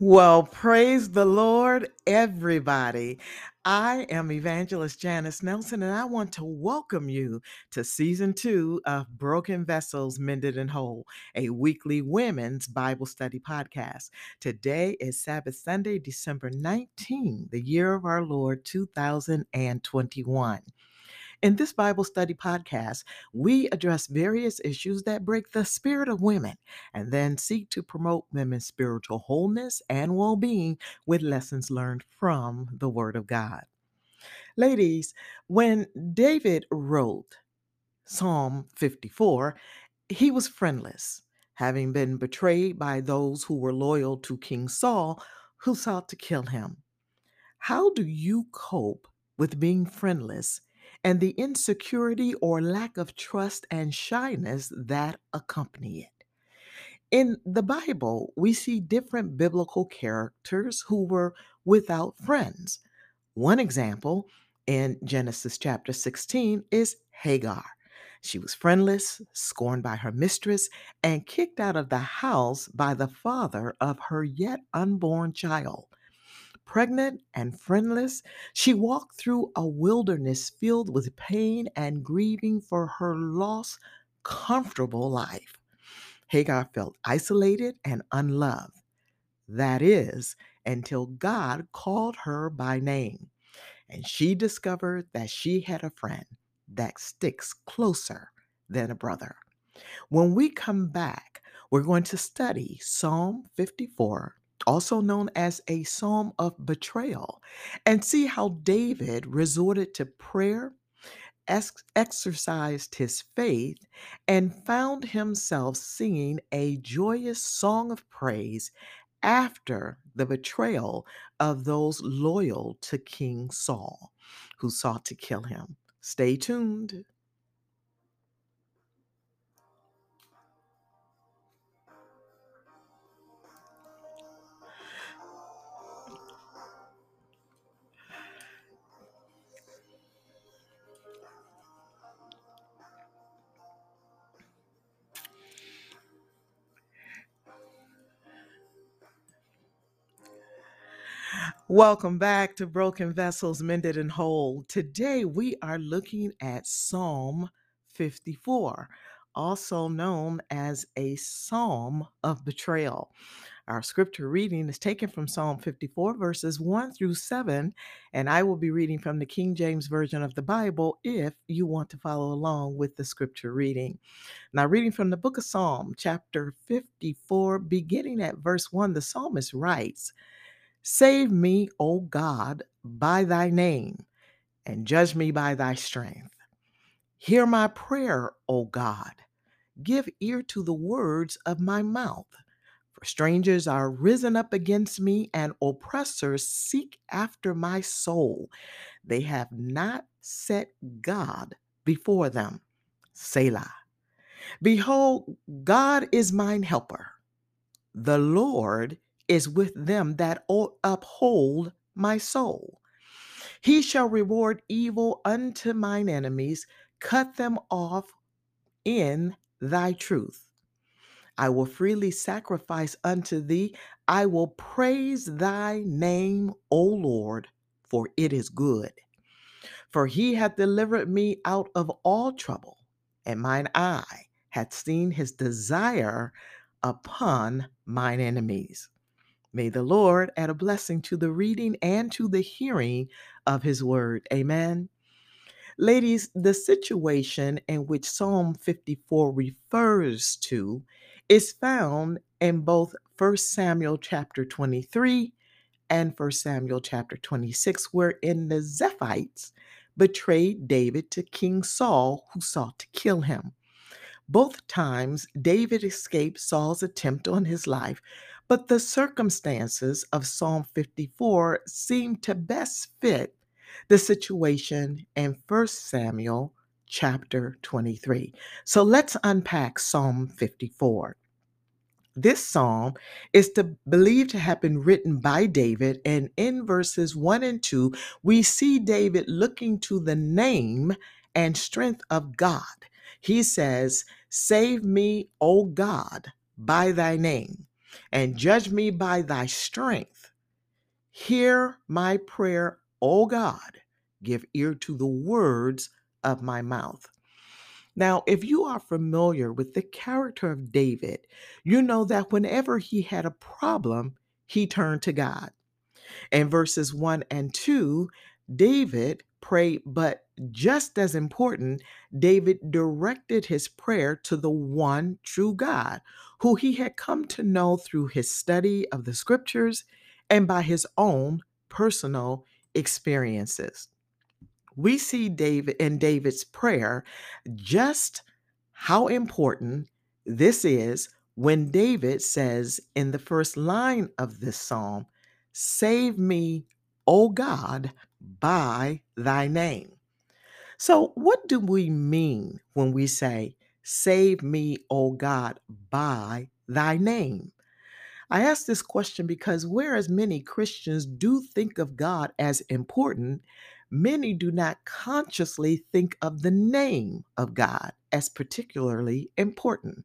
Well, praise the Lord, everybody. I am Evangelist Janis Nelson, and I want to welcome you to season two of Broken Vessels Mended and Whole, a weekly women's Bible study podcast. Today is Sabbath Sunday, December 19, the year of our Lord 2021. In this Bible study podcast, we address various issues that break the spirit of women and then seek to promote women's spiritual wholeness and well being with lessons learned from the Word of God. Ladies, when David wrote Psalm 54, he was friendless, having been betrayed by those who were loyal to King Saul, who sought to kill him. How do you cope with being friendless and the insecurity or lack of trust and shyness that accompany it. In the Bible, we see different biblical characters who were without friends. One example in Genesis chapter 16 is Hagar. She was friendless, scorned by her mistress, and kicked out of the house by the father of her yet unborn child. Pregnant and friendless, she walked through a wilderness filled with pain and grieving for her lost, comfortable life. Hagar felt isolated and unloved. That is, until God called her by name, and she discovered that she had a friend that sticks closer than a brother. When we come back, we're going to study Psalm 54 also known as a psalm of betrayal, and see how David resorted to prayer, ex- exercised his faith, and found himself singing a joyous song of praise after the betrayal of those loyal to King Saul who sought to kill him. Stay tuned. Welcome back to Broken Vessels Mended and Whole. Today we are looking at Psalm 54, also known as a psalm of betrayal. Our scripture reading is taken from Psalm 54, verses 1 through 7, and I will be reading from the King James Version of the Bible if you want to follow along with the scripture reading. Now, reading from the book of Psalm, chapter 54, beginning at verse 1, the psalmist writes, Save me, O God, by thy name, and judge me by thy strength. Hear my prayer, O God. Give ear to the words of my mouth. For strangers are risen up against me, and oppressors seek after my soul. They have not set God before them. Selah. Behold, God is mine helper. The Lord is with them that uphold my soul. He shall reward evil unto mine enemies, cut them off in thy truth. I will freely sacrifice unto thee. I will praise thy name, O Lord, for it is good. For he hath delivered me out of all trouble, and mine eye hath seen his desire upon mine enemies. May the Lord add a blessing to the reading and to the hearing of his word. Amen. Ladies, the situation in which Psalm 54 refers to is found in both 1 Samuel chapter 23 and 1 Samuel chapter 26, wherein the Ziphites betrayed David to King Saul, who sought to kill him. Both times, David escaped Saul's attempt on his life, but the circumstances of Psalm 54 seem to best fit the situation in 1 Samuel chapter 23. So let's unpack Psalm 54. This psalm is to believed to have been written by David, and in verses 1 and 2, we see David looking to the name and strength of God. He says, Save me, O God, by thy name. And judge me by thy strength. Hear my prayer, O God. Give ear to the words of my mouth. Now, if you are familiar with the character of David, you know that whenever he had a problem, he turned to God. In verses 1 and 2, David prayed, but just as important, David directed his prayer to the one true God, who he had come to know through his study of the scriptures and by his own personal experiences. We see David in David's prayer just how important this is when David says in the first line of this psalm, Save me, O God, by thy name. So, what do we mean when we say, Save me, O God, by thy name? I ask this question because whereas many Christians do think of God as important, many do not consciously think of the name of God as particularly important.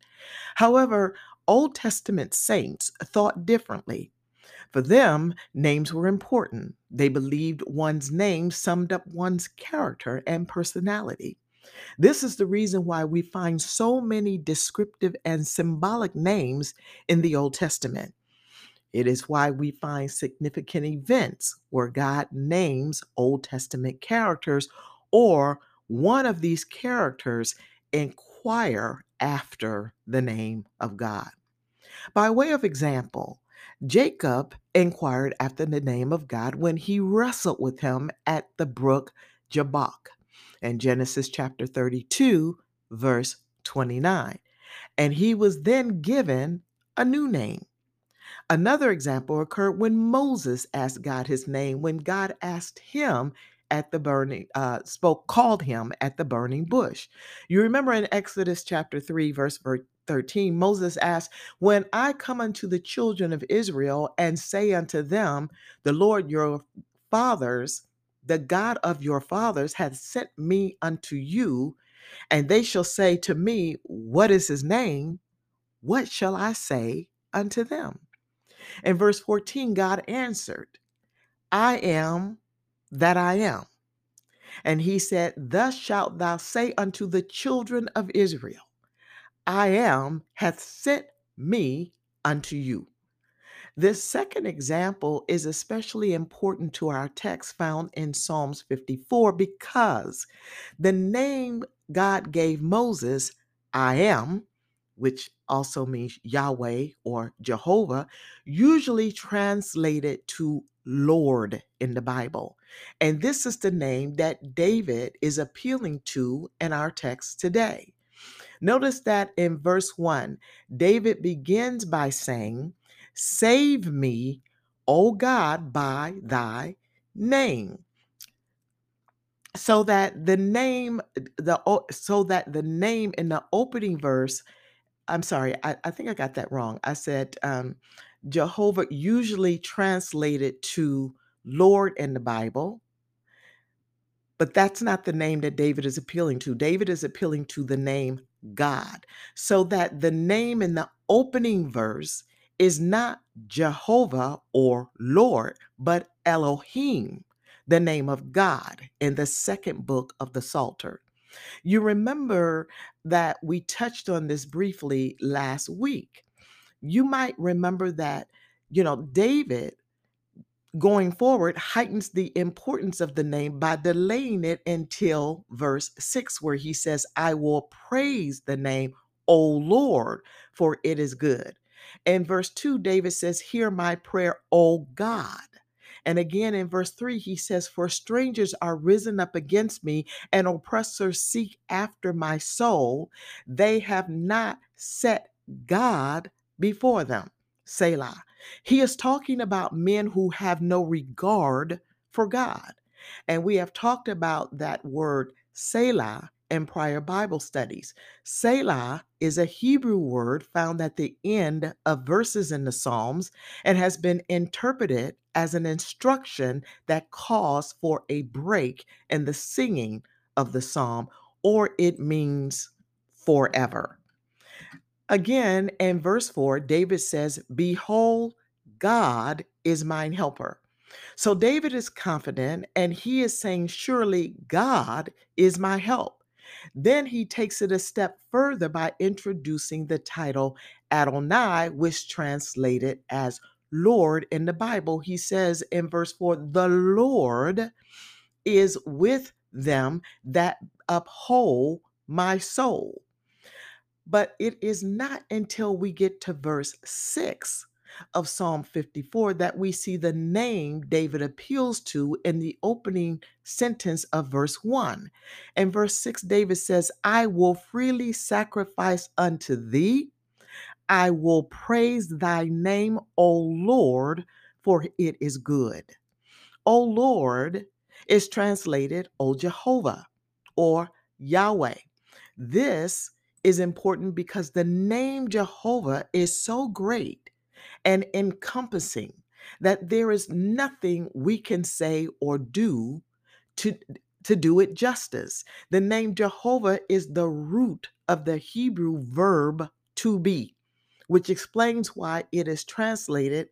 However, Old Testament saints thought differently. For them, names were important. They believed one's name summed up one's character and personality. This is the reason why we find so many descriptive and symbolic names in the Old Testament. It is why we find significant events where God names Old Testament characters or one of these characters inquire after the name of God. By way of example, Jacob inquired after the name of God when he wrestled with him at the brook Jabbok in Genesis chapter 32, verse 29. And he was then given a new name. Another example occurred when Moses asked God his name, when God asked him at the burning, uh, spoke, called him at the burning bush. You remember in Exodus chapter 3, verse 13, Moses asked, When I come unto the children of Israel and say unto them, The Lord your fathers, the God of your fathers, hath sent me unto you, and they shall say to me, What is his name? What shall I say unto them? In verse 14, God answered, I am that I am. And he said, Thus shalt thou say unto the children of Israel, I am hath sent me unto you. This second example is especially important to our text found in Psalms 54 because the name God gave Moses, I am, which also means Yahweh or Jehovah, usually translated to Lord in the Bible. And this is the name that David is appealing to in our text today. Notice that in verse 1, David begins by saying, Save me, O God, by thy name. So that the name, the so that the name in the opening verse I'm sorry, I, I think I got that wrong. I said um, Jehovah usually translated to Lord in the Bible, but that's not the name that David is appealing to. David is appealing to the name God, so that the name in the opening verse is not Jehovah or Lord, but Elohim, the name of God in the second book of the Psalter. You remember that we touched on this briefly last week. You might remember that, you know, David going forward heightens the importance of the name by delaying it until verse 6, where he says, I will praise the name, O Lord, for it is good. In verse 2, David says, Hear my prayer, O God. And again in verse 3, he says, For strangers are risen up against me, and oppressors seek after my soul. They have not set God before them. Selah. He is talking about men who have no regard for God. And we have talked about that word Selah in prior Bible studies. Selah is a Hebrew word found at the end of verses in the Psalms and has been interpreted as an instruction that calls for a break in the singing of the psalm, or it means forever. Again, in verse 4, David says, Behold, God is mine helper. So David is confident and he is saying, Surely God is my help. Then he takes it a step further by introducing the title Adonai, which translated as Lord in the Bible. He says in verse 4, The Lord is with them that uphold my soul. But it is not until we get to verse 6 of Psalm 54 that we see the name David appeals to in the opening sentence of verse 1. In verse 6, David says, I will freely sacrifice unto thee. I will praise thy name, O Lord, for it is good. O Lord is translated O Jehovah or Yahweh. This is important because the name Jehovah is so great and encompassing that there is nothing we can say or do to, to do it justice. The name Jehovah is the root of the Hebrew verb to be, which explains why it is translated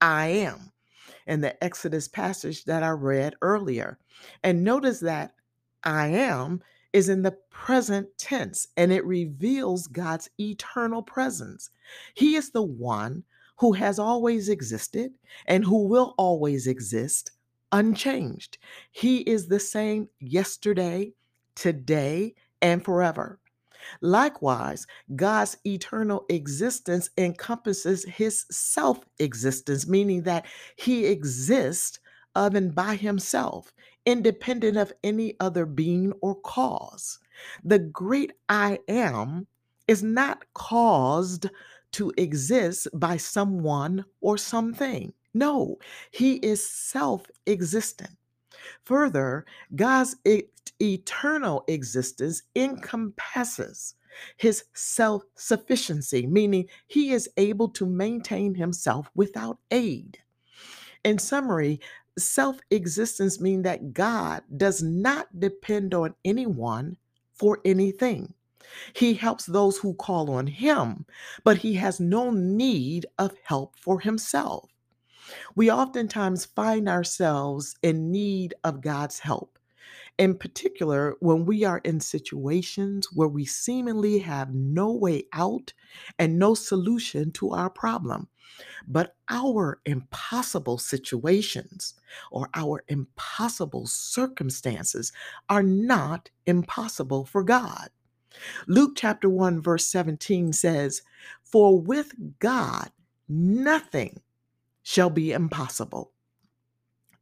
I am in the Exodus passage that I read earlier. And notice that I am is in the present tense and it reveals God's eternal presence. He is the one who has always existed and who will always exist unchanged. He is the same yesterday, today, and forever. Likewise, God's eternal existence encompasses his self existence, meaning that he exists of and by himself, independent of any other being or cause. The great I am is not caused to exist by someone or something. No, he is self existent. Further, God's e- eternal existence encompasses his self sufficiency, meaning he is able to maintain himself without aid. In summary, self existence means that God does not depend on anyone for anything. He helps those who call on him, but he has no need of help for himself. We oftentimes find ourselves in need of God's help, in particular when we are in situations where we seemingly have no way out and no solution to our problem. But our impossible situations or our impossible circumstances are not impossible for God. Luke chapter 1, verse 17 says, For with God nothing shall be impossible.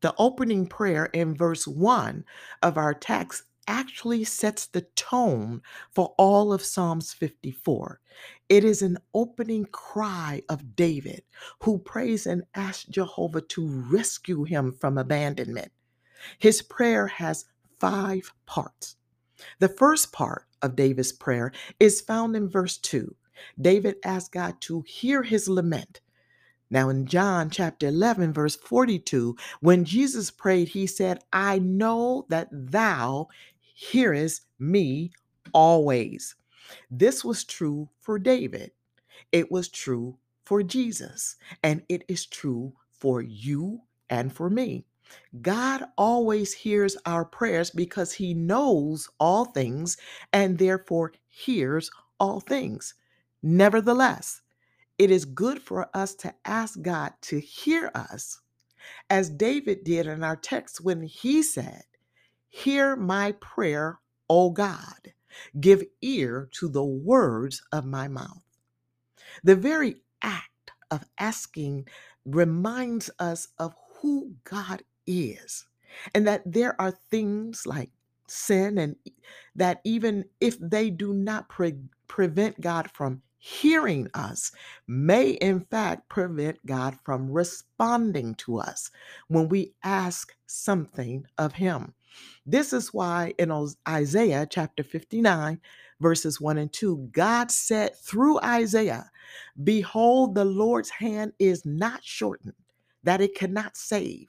The opening prayer in verse 1 of our text actually sets the tone for all of Psalms 54. It is an opening cry of David who prays and asks Jehovah to rescue him from abandonment. His prayer has five parts. The first part of David's prayer is found in verse 2. David asked God to hear his lament now, in John chapter 11, verse 42, when Jesus prayed, he said, I know that thou hearest me always. This was true for David, it was true for Jesus, and it is true for you and for me. God always hears our prayers because he knows all things and therefore hears all things. Nevertheless, it is good for us to ask God to hear us, as David did in our text when he said, Hear my prayer, O God. Give ear to the words of my mouth. The very act of asking reminds us of who God is and that there are things like sin and that even if they do not pre- prevent God from hearing us may in fact prevent God from responding to us when we ask something of Him. This is why in Isaiah chapter 59, verses 1 and 2, God said through Isaiah, Behold, the Lord's hand is not shortened, that it cannot save,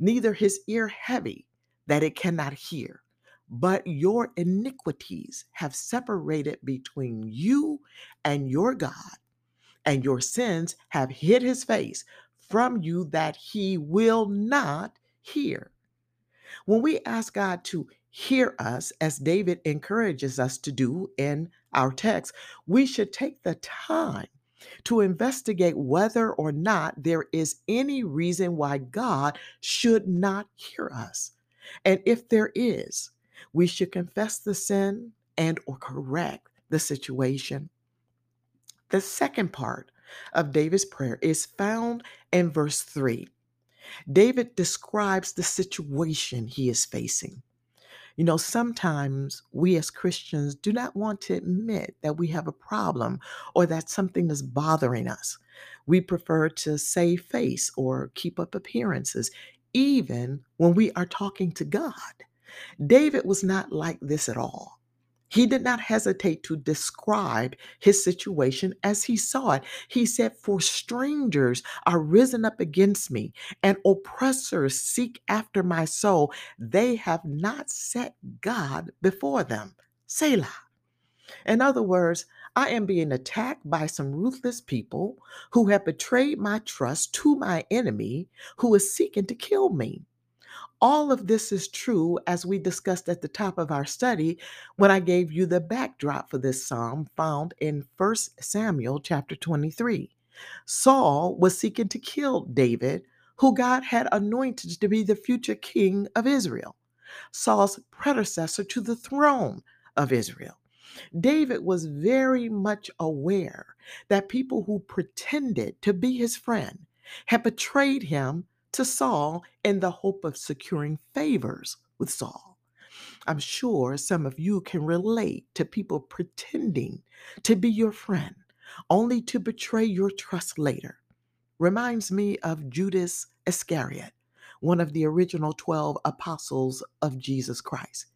neither his ear heavy, that it cannot hear. but your iniquities have separated between you and your God, and your sins have hid his face from you that he will not hear. When we ask God to hear us, as David encourages us to do in our text, we should take the time to investigate whether or not there is any reason why God should not hear us. And if there is, we should confess the sin and or correct the situation. The second part of David's prayer is found in verse 3. David describes the situation he is facing. You know, sometimes we as Christians do not want to admit that we have a problem or that something is bothering us. We prefer to save face or keep up appearances, even when we are talking to God. David was not like this at all. He did not hesitate to describe his situation as he saw it. He said, For strangers are risen up against me, and oppressors seek after my soul. They have not set God before them. Selah. In other words, I am being attacked by some ruthless people who have betrayed my trust to my enemy who is seeking to kill me. All of this is true as we discussed at the top of our study when I gave you the backdrop for this psalm found in 1 Samuel chapter 23. Saul was seeking to kill David, who God had anointed to be the future king of Israel, Saul's predecessor to the throne of Israel. David was very much aware that people who pretended to be his friend had betrayed him to Saul in the hope of securing favors with Saul. I'm sure some of you can relate to people pretending to be your friend only to betray your trust later. Reminds me of Judas Iscariot, one of the original 12 apostles of Jesus Christ.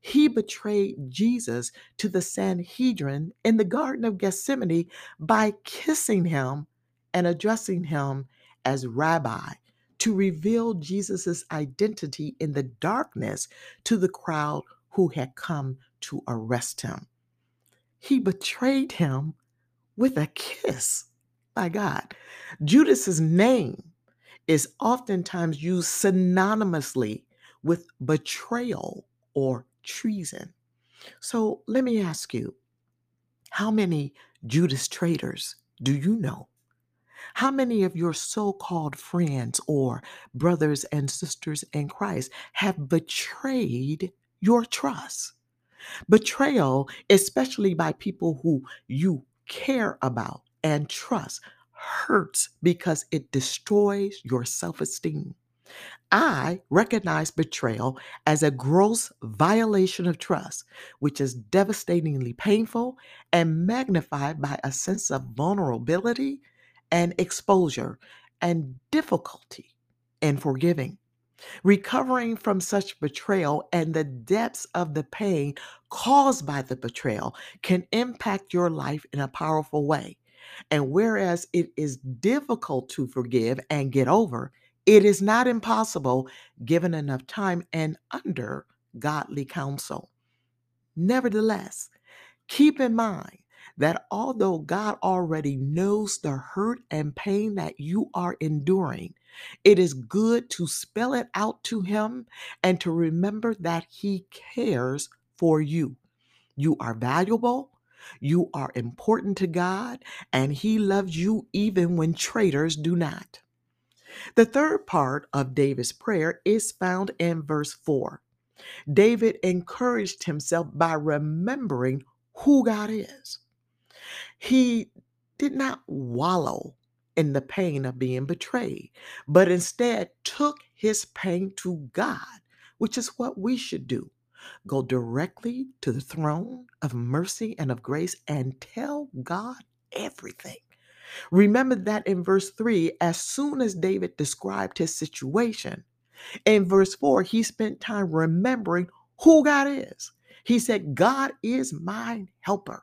He betrayed Jesus to the Sanhedrin in the Garden of Gethsemane by kissing him and addressing him as Rabbi to reveal Jesus' identity in the darkness to the crowd who had come to arrest him. He betrayed him with a kiss. My God. Judas's name is oftentimes used synonymously with betrayal or treason. So let me ask you, how many Judas traitors do you know? How many of your so called friends or brothers and sisters in Christ have betrayed your trust? Betrayal, especially by people who you care about and trust, hurts because it destroys your self esteem. I recognize betrayal as a gross violation of trust, which is devastatingly painful and magnified by a sense of vulnerability and exposure and difficulty in forgiving. Recovering from such betrayal and the depths of the pain caused by the betrayal can impact your life in a powerful way. And whereas it is difficult to forgive and get over, it is not impossible given enough time and under godly counsel. Nevertheless, keep in mind that although God already knows the hurt and pain that you are enduring, it is good to spell it out to Him and to remember that He cares for you. You are valuable. You are important to God, and He loves you even when traitors do not. The third part of David's prayer is found in verse 4. David encouraged himself by remembering who God is. He did not wallow in the pain of being betrayed, but instead took his pain to God, which is what we should do. Go directly to the throne of mercy and of grace and tell God everything. Remember that in verse 3, as soon as David described his situation, in verse 4, he spent time remembering who God is. He said, God is my helper.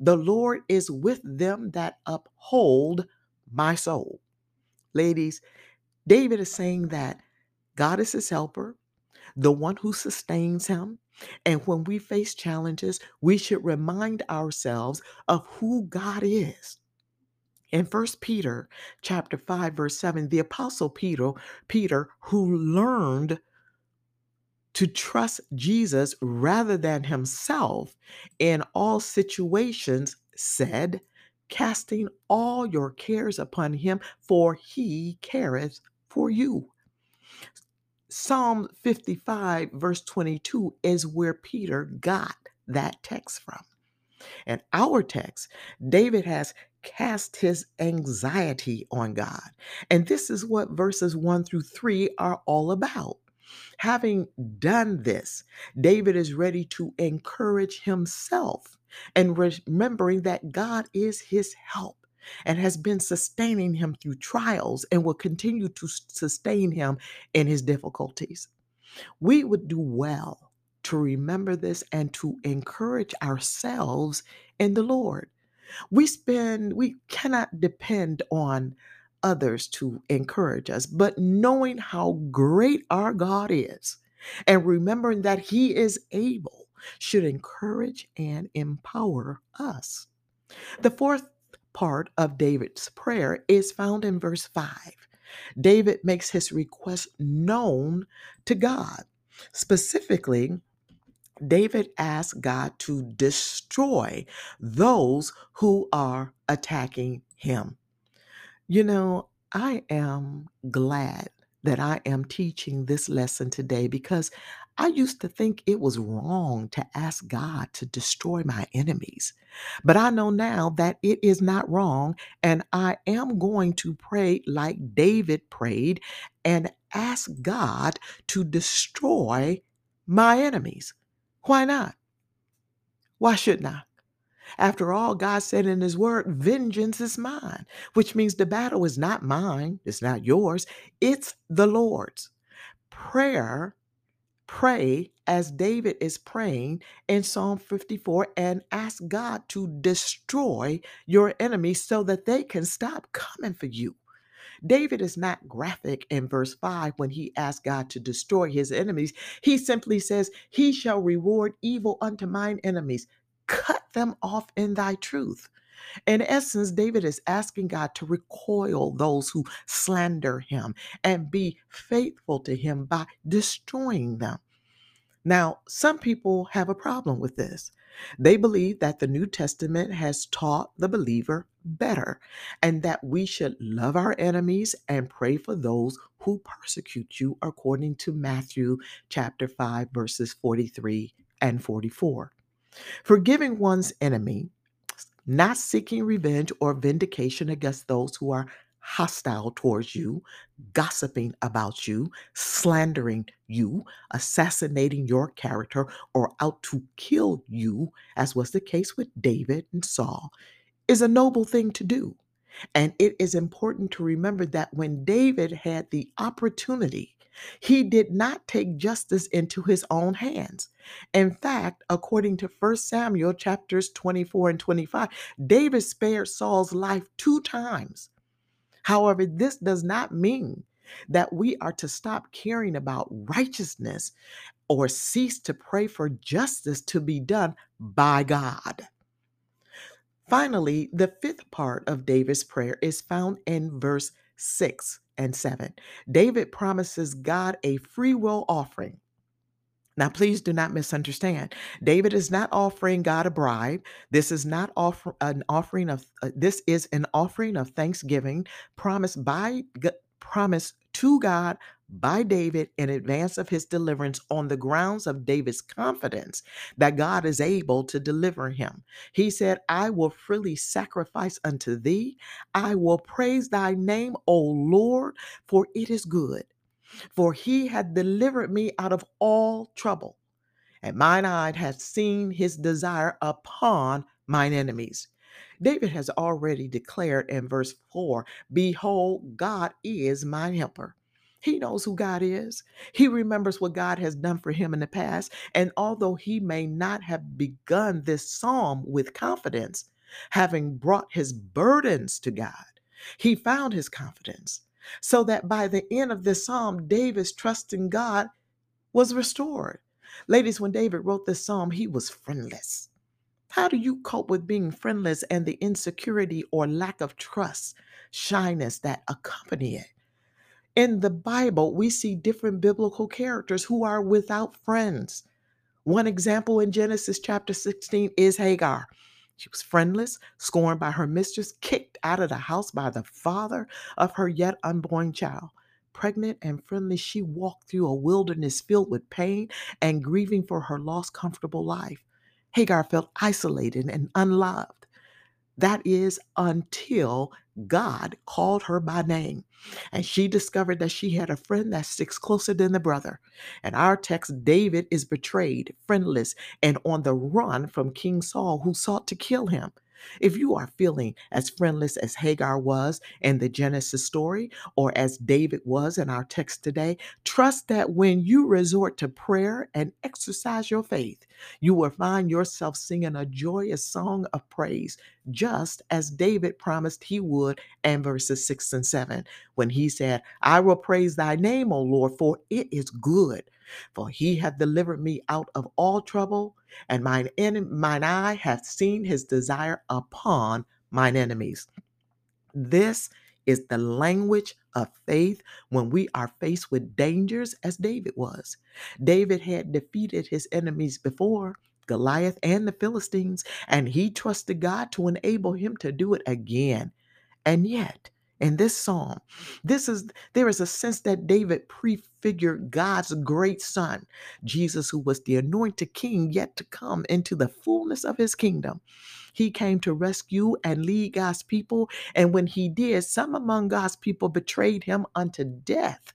The Lord is with them that uphold my soul. Ladies, David is saying that God is his helper, the one who sustains him, And when we face challenges, we should remind ourselves of who God is. In 1 Peter chapter 5 verse 7, the apostle Peter, Peter who learned to trust Jesus rather than himself in all situations said, casting all your cares upon him for he careth for you. Psalm 55, verse 22, is where Peter got that text from. And our text, David has cast his anxiety on God. And this is what verses 1 through 3 are all about. Having done this, David is ready to encourage himself and remembering that God is his help and has been sustaining him through trials and will continue to sustain him in his difficulties. We would do well to remember this and to encourage ourselves in the Lord. We spend, we cannot depend on others to encourage us, but knowing how great our God is and remembering that He is able should encourage and empower us. The fourth part of David's prayer is found in verse 5. David makes his request known to God. Specifically, David asks God to destroy those who are attacking him. You know, I am glad that I am teaching this lesson today because I used to think it was wrong to ask God to destroy my enemies. But I know now that it is not wrong, and I am going to pray like David prayed and ask God to destroy my enemies. Why not? Why shouldn't I? After all, God said in His word, vengeance is mine, which means the battle is not mine, it's not yours, it's the Lord's. Prayer, pray as David is praying in Psalm 54 and ask God to destroy your enemies so that they can stop coming for you. David is not graphic in verse 5 when he asks God to destroy his enemies. He simply says, He shall reward evil unto mine enemies cut them off in thy truth. In essence, David is asking God to recoil those who slander him and be faithful to him by destroying them. Now, some people have a problem with this. They believe that the New Testament has taught the believer better and that we should love our enemies and pray for those who persecute you according to Matthew chapter 5 verses 43 and 44. Forgiving one's enemy, not seeking revenge or vindication against those who are hostile towards you, gossiping about you, slandering you, assassinating your character, or out to kill you, as was the case with David and Saul, is a noble thing to do. And it is important to remember that when David had the opportunity he did not take justice into his own hands. In fact, according to 1 Samuel chapters 24 and 25, David spared Saul's life two times. However, this does not mean that we are to stop caring about righteousness or cease to pray for justice to be done by God. Finally, the fifth part of David's prayer is found in verse 6 and 7. David promises God a free will offering. Now, please do not misunderstand. David is not offering God a bribe. This is not offer, an offering of. Uh, this is an offering of thanksgiving promised by promised to God by David in advance of his deliverance on the grounds of David's confidence that God is able to deliver him. He said, I will freely sacrifice unto thee. I will praise thy name, O Lord, for it is good. For he hath delivered me out of all trouble, and mine eye hath seen his desire upon mine enemies. David has already declared in verse 4 Behold, God is mine helper. He knows who God is. He remembers what God has done for him in the past. And although he may not have begun this psalm with confidence, having brought his burdens to God, he found his confidence. So that by the end of this psalm, David's trust in God was restored. Ladies, when David wrote this psalm, he was friendless. How do you cope with being friendless and the insecurity or lack of trust, shyness that accompany it? In the Bible, we see different biblical characters who are without friends. One example in Genesis chapter 16 is Hagar. She was friendless, scorned by her mistress, kicked out of the house by the father of her yet unborn child. Pregnant and friendless, she walked through a wilderness filled with pain and grieving for her lost comfortable life. Hagar felt isolated and unloved. That is until God called her by name. And she discovered that she had a friend that sticks closer than the brother. And our text, David is betrayed, friendless, and on the run from King Saul, who sought to kill him. If you are feeling as friendless as Hagar was in the Genesis story, or as David was in our text today, trust that when you resort to prayer and exercise your faith, you will find yourself singing a joyous song of praise, just as David promised he would in verses 6 and 7, when he said, I will praise thy name, O Lord, for it is good. For he hath delivered me out of all trouble, and mine, en- mine eye hath seen his desire upon mine enemies. This is the language of faith when we are faced with dangers, as David was. David had defeated his enemies before. Goliath and the Philistines, and he trusted God to enable him to do it again. And yet, in this psalm, this is there is a sense that David prefigured God's great son, Jesus, who was the anointed king yet to come into the fullness of his kingdom. He came to rescue and lead God's people, and when he did, some among God's people betrayed him unto death.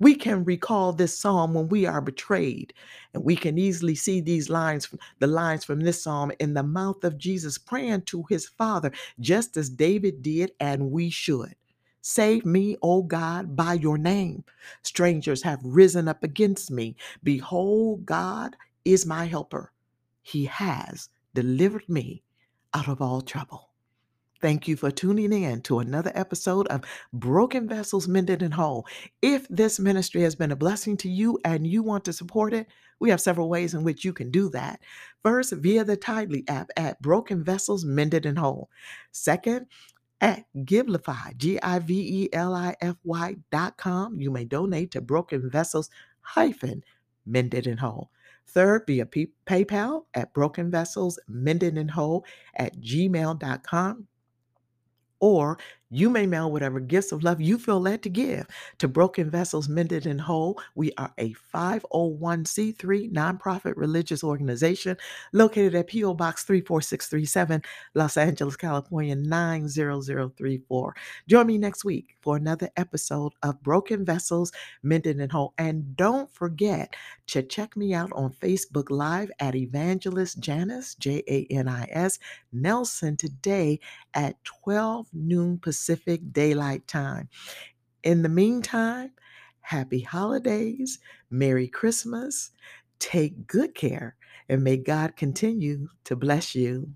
We can recall this psalm when we are betrayed, and we can easily see these lines, the lines from this psalm, in the mouth of Jesus praying to his Father, just as David did, and we should. Save me, O God, by your name. Strangers have risen up against me. Behold, God is my helper. He has delivered me out of all trouble. Thank you for tuning in to another episode of Broken Vessels Mended and Whole. If this ministry has been a blessing to you and you want to support it, we have several ways in which you can do that. First, via the Tithe.ly app at Broken Vessels Mended and Whole. Second, at Givelify, G I V E L I F Y dot com. You may donate to Broken Vessels hyphen Mended and Whole. Third, via P- PayPal at Broken Vessels Mended and Whole at gmail.com or you may mail whatever gifts of love you feel led to give to Broken Vessels Mended and Whole. We are a 501c3 nonprofit religious organization located at P.O. Box 34637, Los Angeles, California 90034. Join me next week for another episode of Broken Vessels Mended and Whole. And don't forget to check me out on Facebook Live at Evangelist Janis, J A N I S, Nelson today at 12 noon Pacific Daylight Time. In the meantime, happy holidays, Merry Christmas, take good care, and may God continue to bless you.